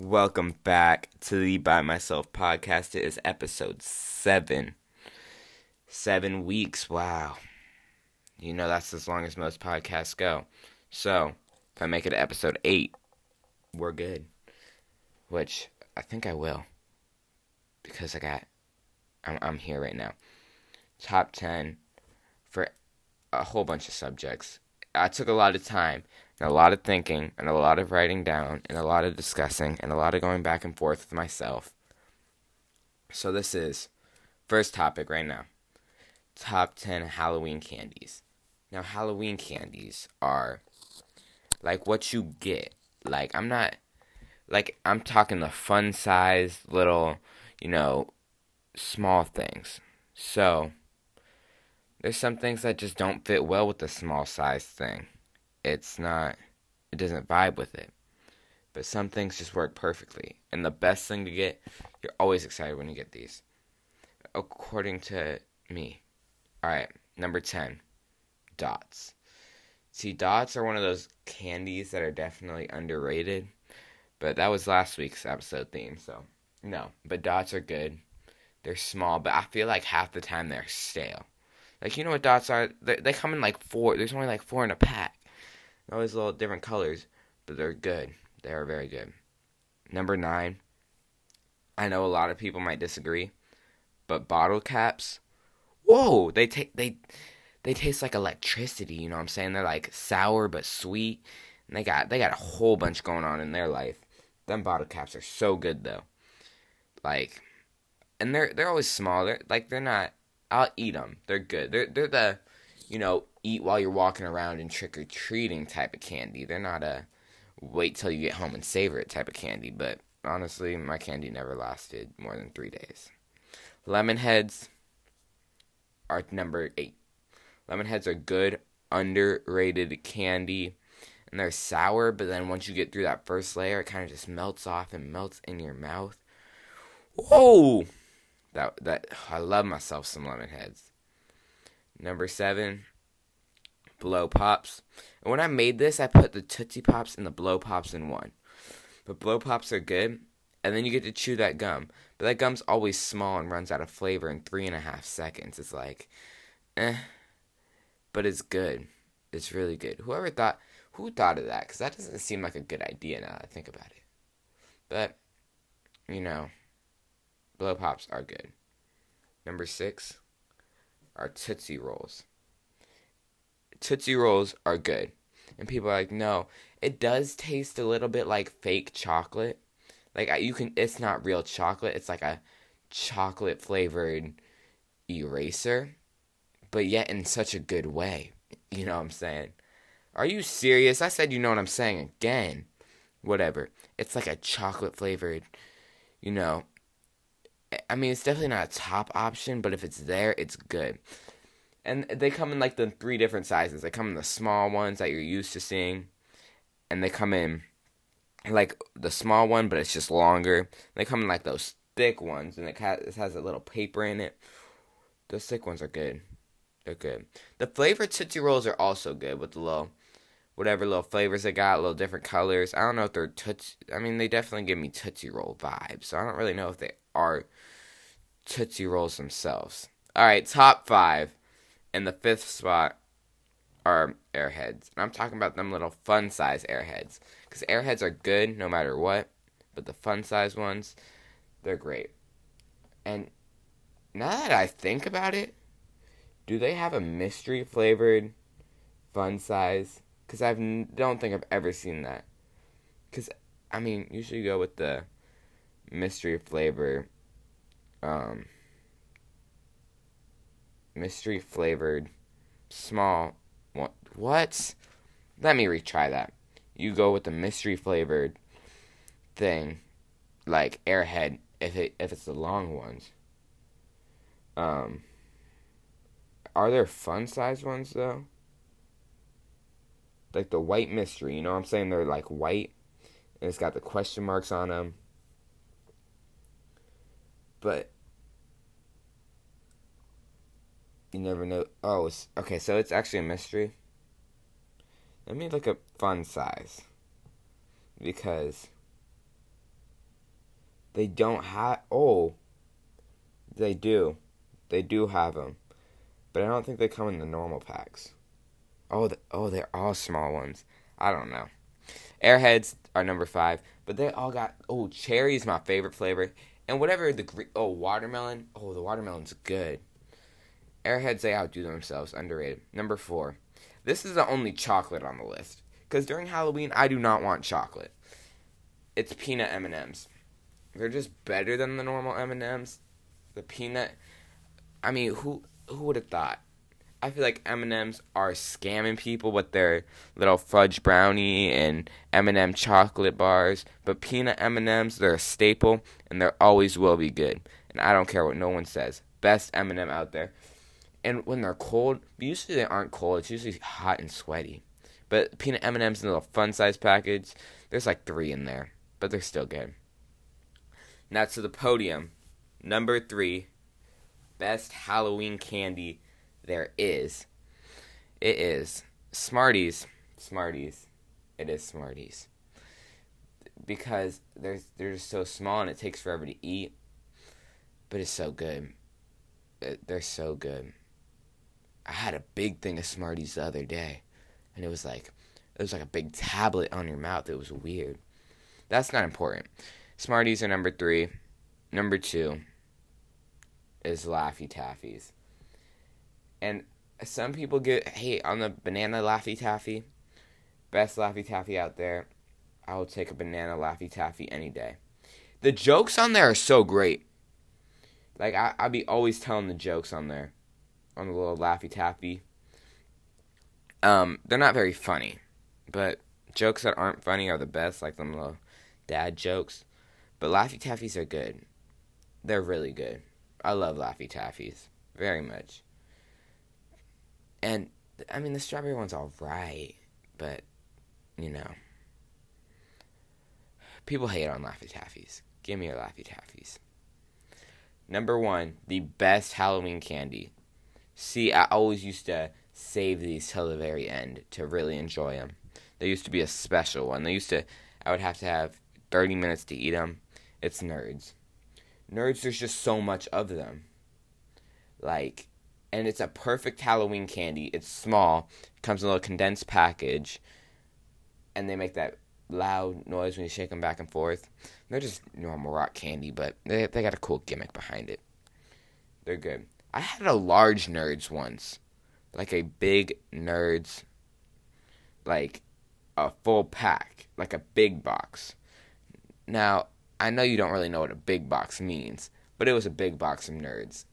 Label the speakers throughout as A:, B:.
A: Welcome back to the By Myself podcast. It is episode seven. Seven weeks. Wow. You know, that's as long as most podcasts go. So, if I make it to episode eight, we're good. Which I think I will. Because I got, I'm, I'm here right now. Top 10 for a whole bunch of subjects. I took a lot of time and a lot of thinking and a lot of writing down and a lot of discussing and a lot of going back and forth with myself. So this is first topic right now. Top 10 Halloween candies. Now Halloween candies are like what you get. Like I'm not like I'm talking the fun size little, you know, small things. So there's some things that just don't fit well with the small size thing it's not it doesn't vibe with it. But some things just work perfectly. And the best thing to get, you're always excited when you get these. According to me. Alright, number 10. Dots. See, dots are one of those candies that are definitely underrated. But that was last week's episode theme, so no. But dots are good. They're small, but I feel like half the time they're stale. Like you know what dots are? They, they come in like four. There's only like four in a pack always a little different colors, but they're good. They are very good. Number nine. I know a lot of people might disagree, but bottle caps. Whoa, they take they they taste like electricity. You know what I'm saying? They're like sour but sweet, and they got they got a whole bunch going on in their life. Them bottle caps are so good though. Like, and they're they're always small. They're like they're not. I'll eat them. They're good. They're they're the you know, eat while you're walking around and trick or treating type of candy. They're not a wait till you get home and savor it type of candy, but honestly, my candy never lasted more than three days. Lemon heads are number eight. Lemon heads are good, underrated candy, and they're sour, but then once you get through that first layer, it kind of just melts off and melts in your mouth. Whoa! That that I love myself some lemon heads. Number seven, Blow Pops. And when I made this, I put the Tootsie Pops and the Blow Pops in one. But Blow Pops are good, and then you get to chew that gum. But that gum's always small and runs out of flavor in three and a half seconds. It's like, eh. But it's good. It's really good. Whoever thought, who thought of that? Because that doesn't seem like a good idea now I think about it. But, you know, Blow Pops are good. Number six, are Tootsie Rolls. Tootsie Rolls are good. And people are like, no, it does taste a little bit like fake chocolate. Like you can, it's not real chocolate. It's like a chocolate flavored eraser, but yet in such a good way. You know what I'm saying? Are you serious? I said you know what I'm saying again. Whatever. It's like a chocolate flavored, you know, I mean, it's definitely not a top option, but if it's there, it's good. And they come in like the three different sizes. They come in the small ones that you're used to seeing, and they come in like the small one, but it's just longer. They come in like those thick ones, and it has, a little paper in it. Those thick ones are good. They're good. The flavored Tootsie Rolls are also good with the little, whatever little flavors they got, little different colors. I don't know if they're Tootsie. I mean, they definitely give me Tootsie Roll vibes. So I don't really know if they are Tootsie Rolls themselves. All right, top five. In the fifth spot are Airheads. And I'm talking about them little fun size Airheads. Because Airheads are good no matter what. But the fun size ones, they're great. And now that I think about it, do they have a mystery flavored fun size? Because I don't think I've ever seen that. Because, I mean, usually go with the mystery flavor um, mystery flavored small what what? Let me retry that. You go with the mystery flavored thing like airhead if it if it's the long ones. Um are there fun size ones though? Like the white mystery you know what i'm saying? They're like white and it's got the question marks on them but you never know. Oh, okay, so it's actually a mystery. Let me look up fun size because They don't have. Oh, they do. They do have them, but I don't think they come in the normal packs. Oh, the, oh, they're all small ones. I don't know. Airheads are number five, but they all got. Oh, cherry is my favorite flavor, and whatever the oh watermelon. Oh, the watermelon's good. Airheads they outdo themselves. Underrated. Number four. This is the only chocolate on the list because during Halloween I do not want chocolate. It's peanut M and M's. They're just better than the normal M and M's. The peanut. I mean, who who would have thought? I feel like M&Ms are scamming people with their little fudge brownie and M&M chocolate bars, but peanut M&Ms they're a staple and they always will be good. And I don't care what no one says. Best M&M out there. And when they're cold, usually they aren't cold. It's usually hot and sweaty. But peanut M&Ms in little fun size package, there's like 3 in there, but they're still good. Now to the podium. Number 3, best Halloween candy there is. It is Smarties. Smarties. It is Smarties. Because they're they're just so small and it takes forever to eat. But it's so good. They're so good. I had a big thing of Smarties the other day, and it was like it was like a big tablet on your mouth. It was weird. That's not important. Smarties are number three. Number two is Laffy Taffies. And some people get hate on the banana Laffy Taffy. Best Laffy Taffy out there. I will take a banana Laffy Taffy any day. The jokes on there are so great. Like I, I be always telling the jokes on there, on the little Laffy Taffy. Um, they're not very funny, but jokes that aren't funny are the best, like them little dad jokes. But Laffy Taffies are good. They're really good. I love Laffy Taffies very much. And I mean, the strawberry one's all right, but you know, people hate on Laffy Taffies. Give me your Laffy Taffies. Number one, the best Halloween candy. See, I always used to save these till the very end to really enjoy them. They used to be a special one. They used to, I would have to have 30 minutes to eat them. It's nerds. Nerds, there's just so much of them. Like, and it's a perfect Halloween candy. It's small, comes in a little condensed package, and they make that loud noise when you shake them back and forth. They're just normal rock candy, but they they got a cool gimmick behind it. They're good. I had a large nerds once, like a big nerds, like a full pack, like a big box. Now I know you don't really know what a big box means, but it was a big box of nerds,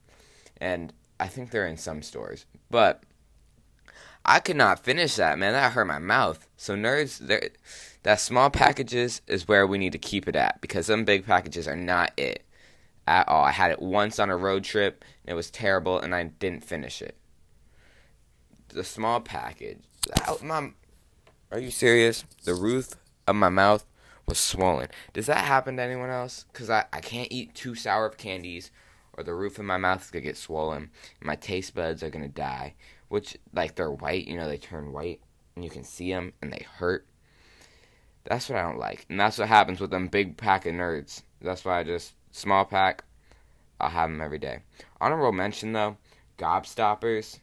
A: and I think they're in some stores, but I could not finish that, man. That hurt my mouth. So nerds, that small packages is where we need to keep it at because some big packages are not it at all. Oh, I had it once on a road trip and it was terrible, and I didn't finish it. The small package, my, are you serious? The roof of my mouth was swollen. Does that happen to anyone else? Cause I I can't eat too sour candies or the roof of my mouth is gonna get swollen. My taste buds are gonna die, which like they're white, you know, they turn white and you can see them and they hurt. That's what I don't like, and that's what happens with them big pack of nerds. That's why I just small pack. I'll have them every day. Honorable mention though, Gobstoppers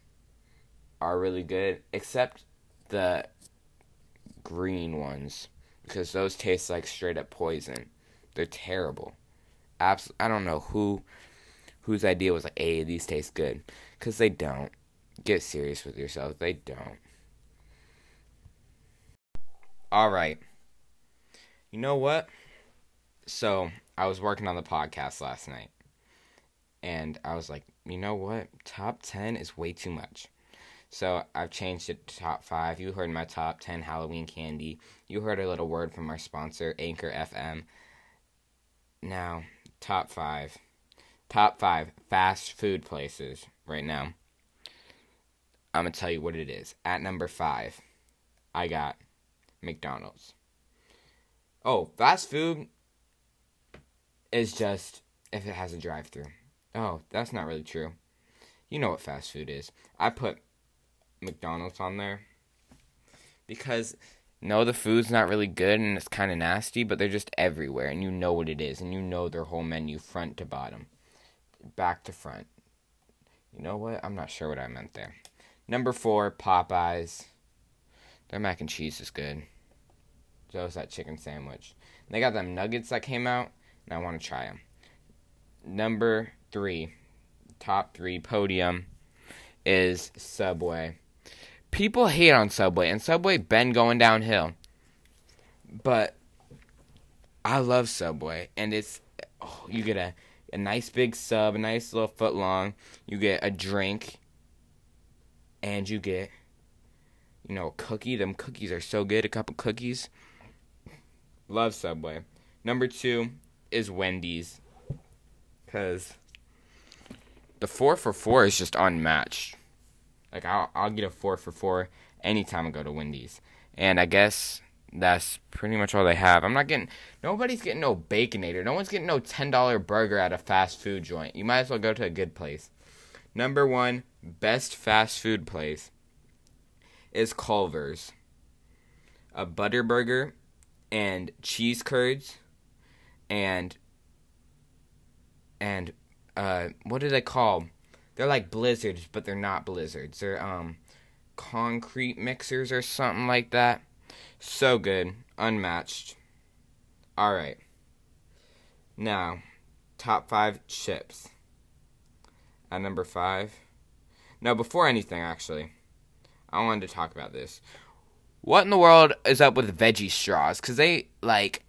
A: are really good, except the green ones because those taste like straight up poison. They're terrible. Abs- I don't know who whose idea was like, hey, these taste good. Because they don't. Get serious with yourself. They don't. Alright. You know what? So, I was working on the podcast last night. And I was like, you know what? Top 10 is way too much. So I've changed it to top five. You heard my top 10 Halloween candy. You heard a little word from our sponsor, Anchor FM. Now, top five top five fast food places right now. I'm going to tell you what it is. At number five, I got McDonald's. Oh, fast food is just if it has a drive through. Oh, that's not really true. You know what fast food is. I put McDonald's on there because no, the food's not really good and it's kind of nasty, but they're just everywhere and you know what it is and you know their whole menu front to bottom, back to front. You know what? I'm not sure what I meant there. Number four, Popeyes. Their mac and cheese is good. So is that chicken sandwich. They got them nuggets that came out, and I want to try them. Number three, top three podium is Subway. People hate on Subway, and Subway been going downhill. But I love Subway, and it's oh, you get a a nice big sub, a nice little foot long. You get a drink, and you get you know a cookie. Them cookies are so good. A couple cookies. Love Subway. Number two is Wendy's, cause the four for four is just unmatched. Like I'll I'll get a four for four anytime I go to Wendy's, and I guess that's pretty much all they have. I'm not getting nobody's getting no baconator. No one's getting no ten dollar burger at a fast food joint. You might as well go to a good place. Number one best fast food place is Culver's. A butter burger and cheese curds and and uh what do they call? They're like blizzards, but they're not blizzards. They're um concrete mixers or something like that so good. Unmatched. Alright. Now, top five chips. At number five. No, before anything, actually, I wanted to talk about this. What in the world is up with veggie straws? Because they, like,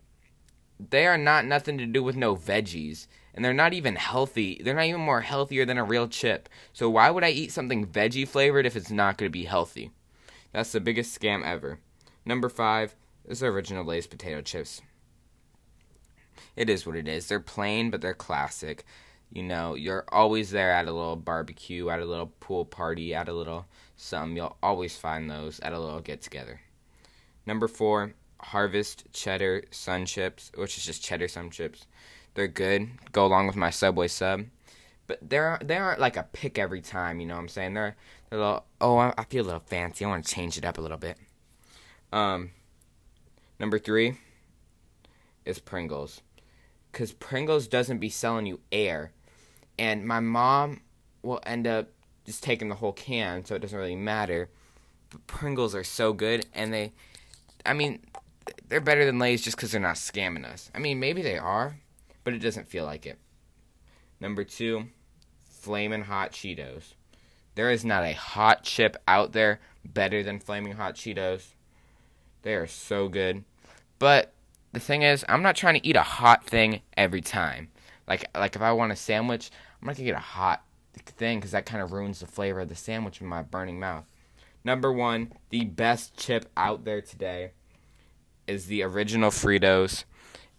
A: they are not nothing to do with no veggies. And they're not even healthy. They're not even more healthier than a real chip. So why would I eat something veggie flavored if it's not going to be healthy? That's the biggest scam ever. Number five is the original Lay's potato chips. It is what it is. They're plain, but they're classic. You know, you're always there at a little barbecue, at a little pool party, at a little some. You'll always find those at a little get together. Number four, Harvest Cheddar Sun Chips, which is just cheddar sun chips. They're good. Go along with my Subway sub. But they're they aren't like a pick every time, you know what I'm saying? They're they're a little oh I feel a little fancy. I want to change it up a little bit. Um, number three is Pringles, because Pringles doesn't be selling you air, and my mom will end up just taking the whole can, so it doesn't really matter. But Pringles are so good, and they, I mean, they're better than Lay's just because they're not scamming us. I mean, maybe they are, but it doesn't feel like it. Number two, Flamin' Hot Cheetos. There is not a hot chip out there better than Flaming Hot Cheetos. They are so good. But the thing is, I'm not trying to eat a hot thing every time. Like like if I want a sandwich, I'm not gonna get a hot thing because that kind of ruins the flavor of the sandwich in my burning mouth. Number one, the best chip out there today is the original Fritos.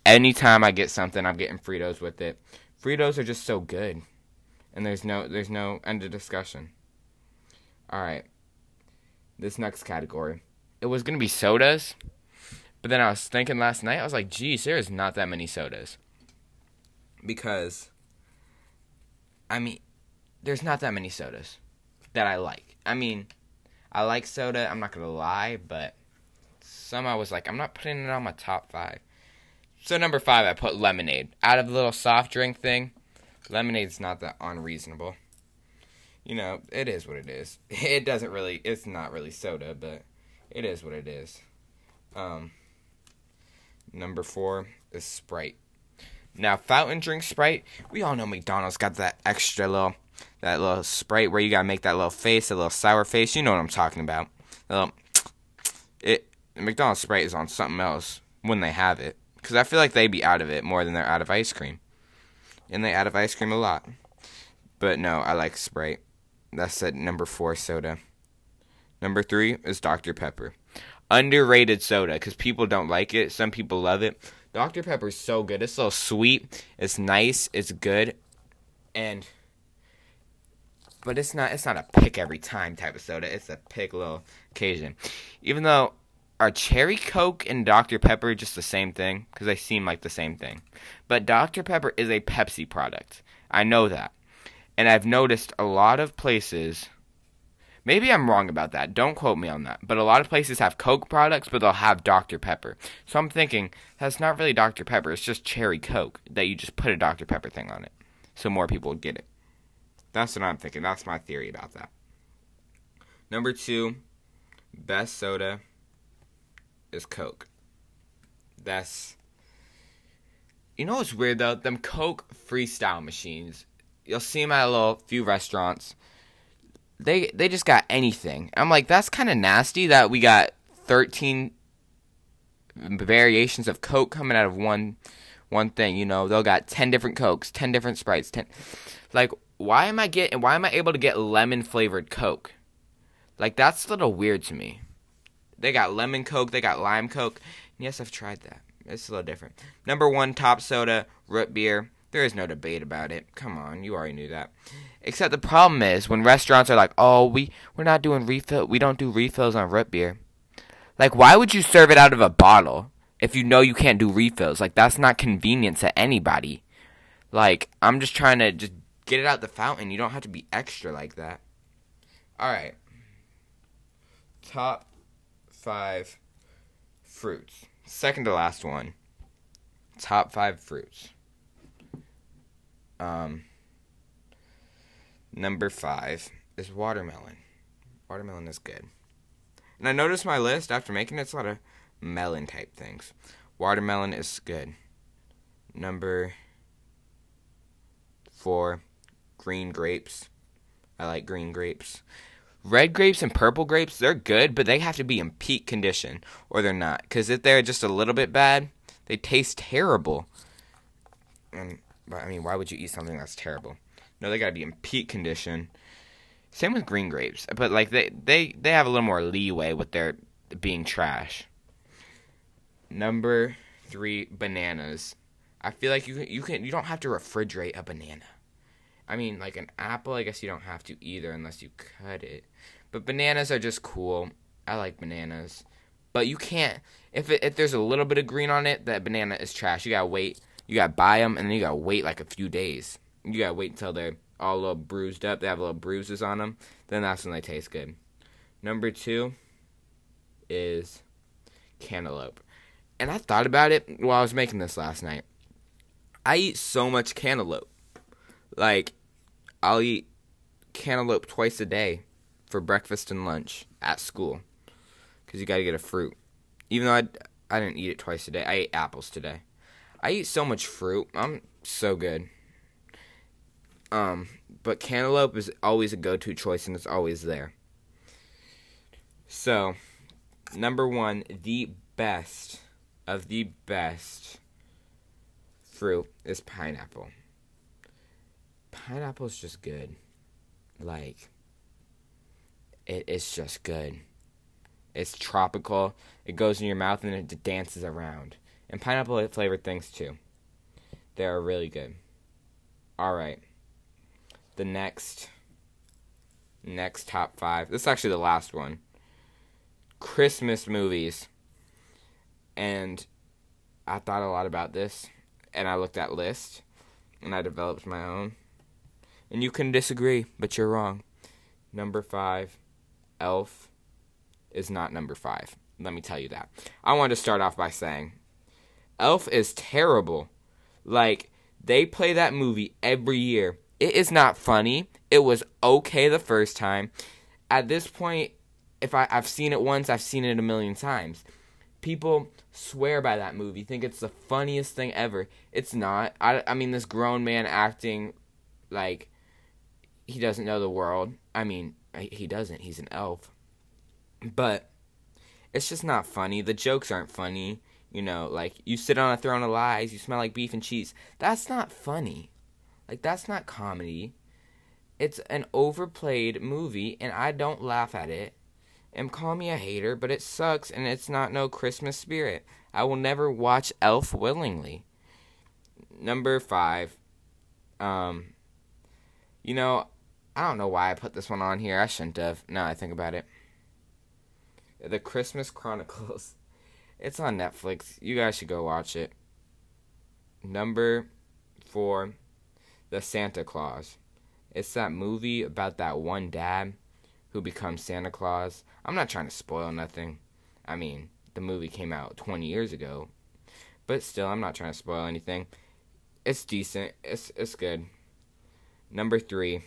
A: Anytime I get something, I'm getting Fritos with it. Fritos are just so good, and there's no there's no end of discussion. All right, this next category it was gonna be sodas, but then I was thinking last night, I was like, geez, there is not that many sodas. Because, I mean, there's not that many sodas that I like. I mean, I like soda, I'm not gonna lie, but some I was like, I'm not putting it on my top five. So number five, I put lemonade. Out of the little soft drink thing, lemonade's not that unreasonable. You know, it is what it is. It doesn't really, it's not really soda, but it is what it is. Um, number four is Sprite. Now, fountain drink Sprite, we all know McDonald's got that extra little, that little Sprite where you gotta make that little face, a little sour face. You know what I'm talking about. Little, it McDonald's Sprite is on something else when they have it, because I feel like they'd be out of it more than they're out of ice cream, and they out of ice cream a lot. But no, I like Sprite. That's at number four soda. Number three is Dr. Pepper. Underrated soda because people don't like it. Some people love it. Dr. Pepper is so good. It's so sweet. It's nice. It's good. And but it's not it's not a pick every time type of soda. It's a pick little occasion. Even though are cherry coke and Dr. Pepper just the same thing? Because they seem like the same thing. But Dr. Pepper is a Pepsi product. I know that. And I've noticed a lot of places Maybe I'm wrong about that. Don't quote me on that. But a lot of places have Coke products, but they'll have Dr. Pepper. So I'm thinking that's not really Dr. Pepper. It's just cherry Coke that you just put a Dr. Pepper thing on it, so more people would get it. That's what I'm thinking. That's my theory about that. Number two, best soda is Coke. That's. You know what's weird though? Them Coke freestyle machines. You'll see them at a little few restaurants they they just got anything. I'm like, that's kind of nasty that we got 13 variations of Coke coming out of one one thing. You know, they'll got 10 different Cokes, 10 different Sprites, 10. Like, why am I getting? Why am I able to get lemon flavored Coke? Like, that's a little weird to me. They got lemon Coke, they got lime Coke. yes, I've tried that. It's a little different. Number one, top soda, root beer. There is no debate about it. Come on, you already knew that. Except the problem is when restaurants are like, "Oh, we we're not doing refill. We don't do refills on root beer." Like, why would you serve it out of a bottle if you know you can't do refills? Like, that's not convenient to anybody. Like, I'm just trying to just get it out the fountain. You don't have to be extra like that. All right. Top five fruits. Second to last one. Top five fruits. Um Number five is watermelon. Watermelon is good. And I noticed my list after making it, it's a lot of melon type things. Watermelon is good. Number four, green grapes. I like green grapes. Red grapes and purple grapes, they're good, but they have to be in peak condition or they're not. Because if they're just a little bit bad, they taste terrible. And, I mean, why would you eat something that's terrible? No, they got to be in peak condition. Same with green grapes, but like they they they have a little more leeway with their being trash. Number three, bananas. I feel like you can, you can you don't have to refrigerate a banana. I mean, like an apple, I guess you don't have to either unless you cut it. But bananas are just cool. I like bananas, but you can't if it, if there's a little bit of green on it, that banana is trash. You gotta wait. You gotta buy them, and then you gotta wait like a few days. You gotta wait until they're all a little bruised up. They have little bruises on them. Then that's when they taste good. Number two is cantaloupe. And I thought about it while I was making this last night. I eat so much cantaloupe. Like, I'll eat cantaloupe twice a day for breakfast and lunch at school. Because you gotta get a fruit. Even though I, I didn't eat it twice a day, I ate apples today. I eat so much fruit. I'm so good. Um, but cantaloupe is always a go-to choice, and it's always there. So, number one, the best of the best fruit is pineapple. Pineapple is just good. Like, it is just good. It's tropical. It goes in your mouth and it dances around. And pineapple flavored things too. They are really good. All right the next next top five. This is actually the last one. Christmas movies. And I thought a lot about this and I looked at list and I developed my own. And you can disagree, but you're wrong. Number five, Elf is not number five. Let me tell you that. I want to start off by saying Elf is terrible. Like, they play that movie every year it is not funny. It was okay the first time. At this point, if I, I've seen it once, I've seen it a million times. People swear by that movie, think it's the funniest thing ever. It's not. I, I mean, this grown man acting like he doesn't know the world. I mean, he doesn't. He's an elf. But it's just not funny. The jokes aren't funny. You know, like you sit on a throne of lies, you smell like beef and cheese. That's not funny. Like that's not comedy. It's an overplayed movie and I don't laugh at it. And call me a hater, but it sucks and it's not no Christmas spirit. I will never watch Elf willingly. Number 5. Um you know, I don't know why I put this one on here. I shouldn't have. Now I think about it. The Christmas Chronicles. It's on Netflix. You guys should go watch it. Number 4 the Santa Claus. It's that movie about that one dad who becomes Santa Claus. I'm not trying to spoil nothing. I mean, the movie came out 20 years ago, but still, I'm not trying to spoil anything. It's decent. It's it's good. Number three,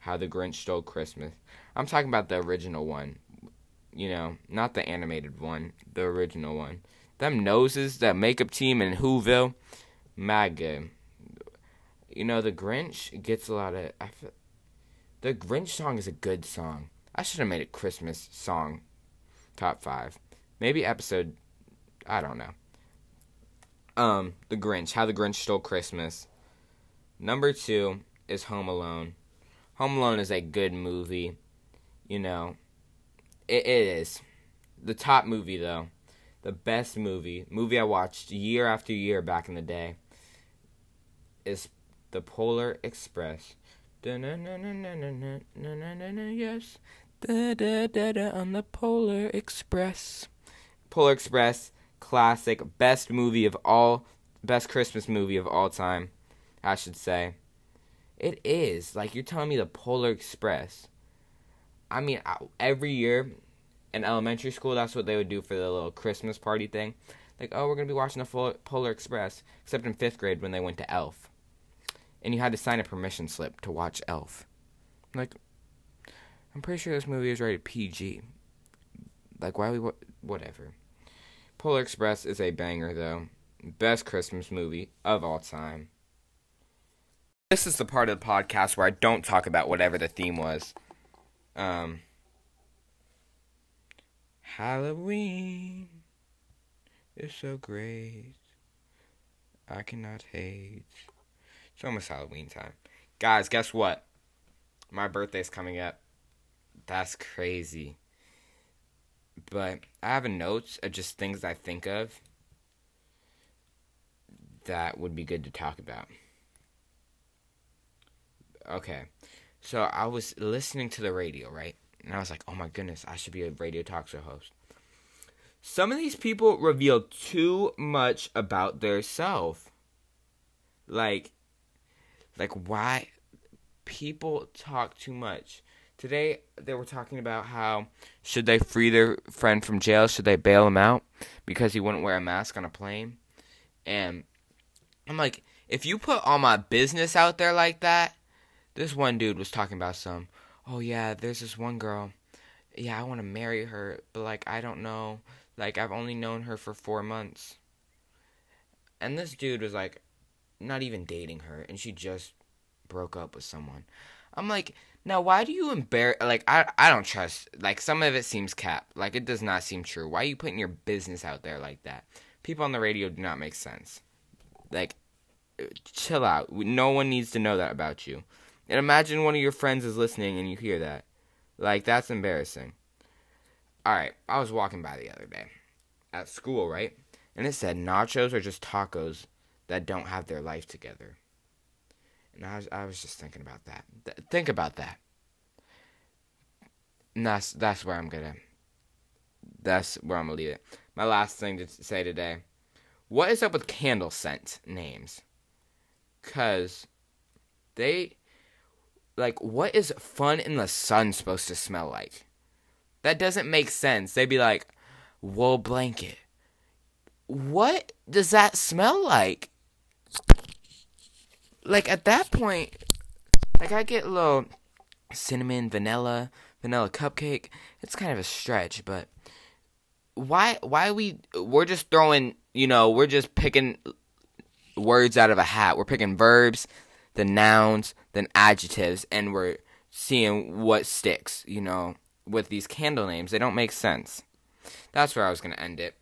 A: How the Grinch Stole Christmas. I'm talking about the original one. You know, not the animated one, the original one. Them noses, that makeup team in Whoville, good. You know, the Grinch gets a lot of. I feel, the Grinch song is a good song. I should have made a Christmas song top five. Maybe episode. I don't know. Um, The Grinch. How the Grinch Stole Christmas. Number two is Home Alone. Home Alone is a good movie. You know, it, it is. The top movie, though. The best movie. Movie I watched year after year back in the day. Is The Polar Express. Yes. On the Polar Express. Polar Express, classic, best movie of all, best Christmas movie of all time, I should say. It is. Like, you're telling me the Polar Express. I mean, every year in elementary school, that's what they would do for the little Christmas party thing. Like, oh, we're going to be watching the Polar Express. Except in fifth grade when they went to Elf. And you had to sign a permission slip to watch Elf. Like, I'm pretty sure this movie is rated PG. Like, why we whatever. Polar Express is a banger, though. Best Christmas movie of all time. This is the part of the podcast where I don't talk about whatever the theme was. Um, Halloween is so great. I cannot hate. It's almost Halloween time. Guys, guess what? My birthday's coming up. That's crazy. But I have a notes of just things I think of that would be good to talk about. Okay. So I was listening to the radio, right? And I was like, oh my goodness, I should be a radio talk show host. Some of these people reveal too much about their self. Like, like why people talk too much. Today they were talking about how should they free their friend from jail? Should they bail him out because he wouldn't wear a mask on a plane? And I'm like, if you put all my business out there like that, this one dude was talking about some. Oh yeah, there's this one girl. Yeah, I want to marry her, but like I don't know. Like I've only known her for four months. And this dude was like, not even dating her, and she just broke up with someone. I'm like, now, why do you embarrass? Like, I I don't trust. Like, some of it seems cap. Like, it does not seem true. Why are you putting your business out there like that? People on the radio do not make sense. Like, chill out. No one needs to know that about you. And imagine one of your friends is listening and you hear that. Like, that's embarrassing. Alright, I was walking by the other day at school, right? And it said nachos are just tacos that don't have their life together. And I was, I was just thinking about that. Th- think about that. And that's that's where I'm gonna. That's where I'm gonna leave it. My last thing to say today. What is up with candle scent names? Cause they like what is fun in the sun supposed to smell like? That doesn't make sense. They'd be like, wool blanket. What does that smell like? like at that point, like I get a little cinnamon, vanilla, vanilla cupcake. It's kind of a stretch, but why? Why we? We're just throwing. You know, we're just picking words out of a hat. We're picking verbs, then nouns, then adjectives, and we're seeing what sticks. You know, with these candle names, they don't make sense. That's where I was gonna end it,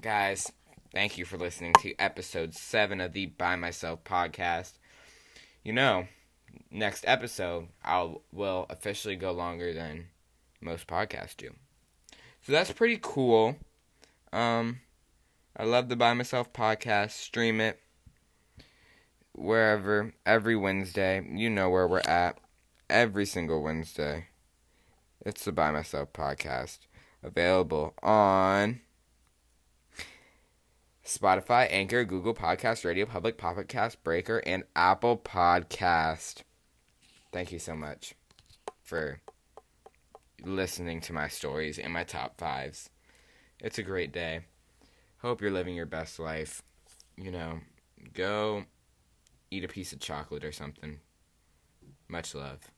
A: guys. Thank you for listening to episode 7 of the By Myself podcast you know, next episode I'll will officially go longer than most podcasts do. So that's pretty cool. Um I love the By Myself podcast. Stream it wherever every Wednesday. You know where we're at. Every single Wednesday. It's the By Myself podcast. Available on Spotify, Anchor, Google Podcast, Radio Public, Pocket Breaker, and Apple Podcast. Thank you so much for listening to my stories and my top fives. It's a great day. Hope you're living your best life. You know, go eat a piece of chocolate or something. Much love.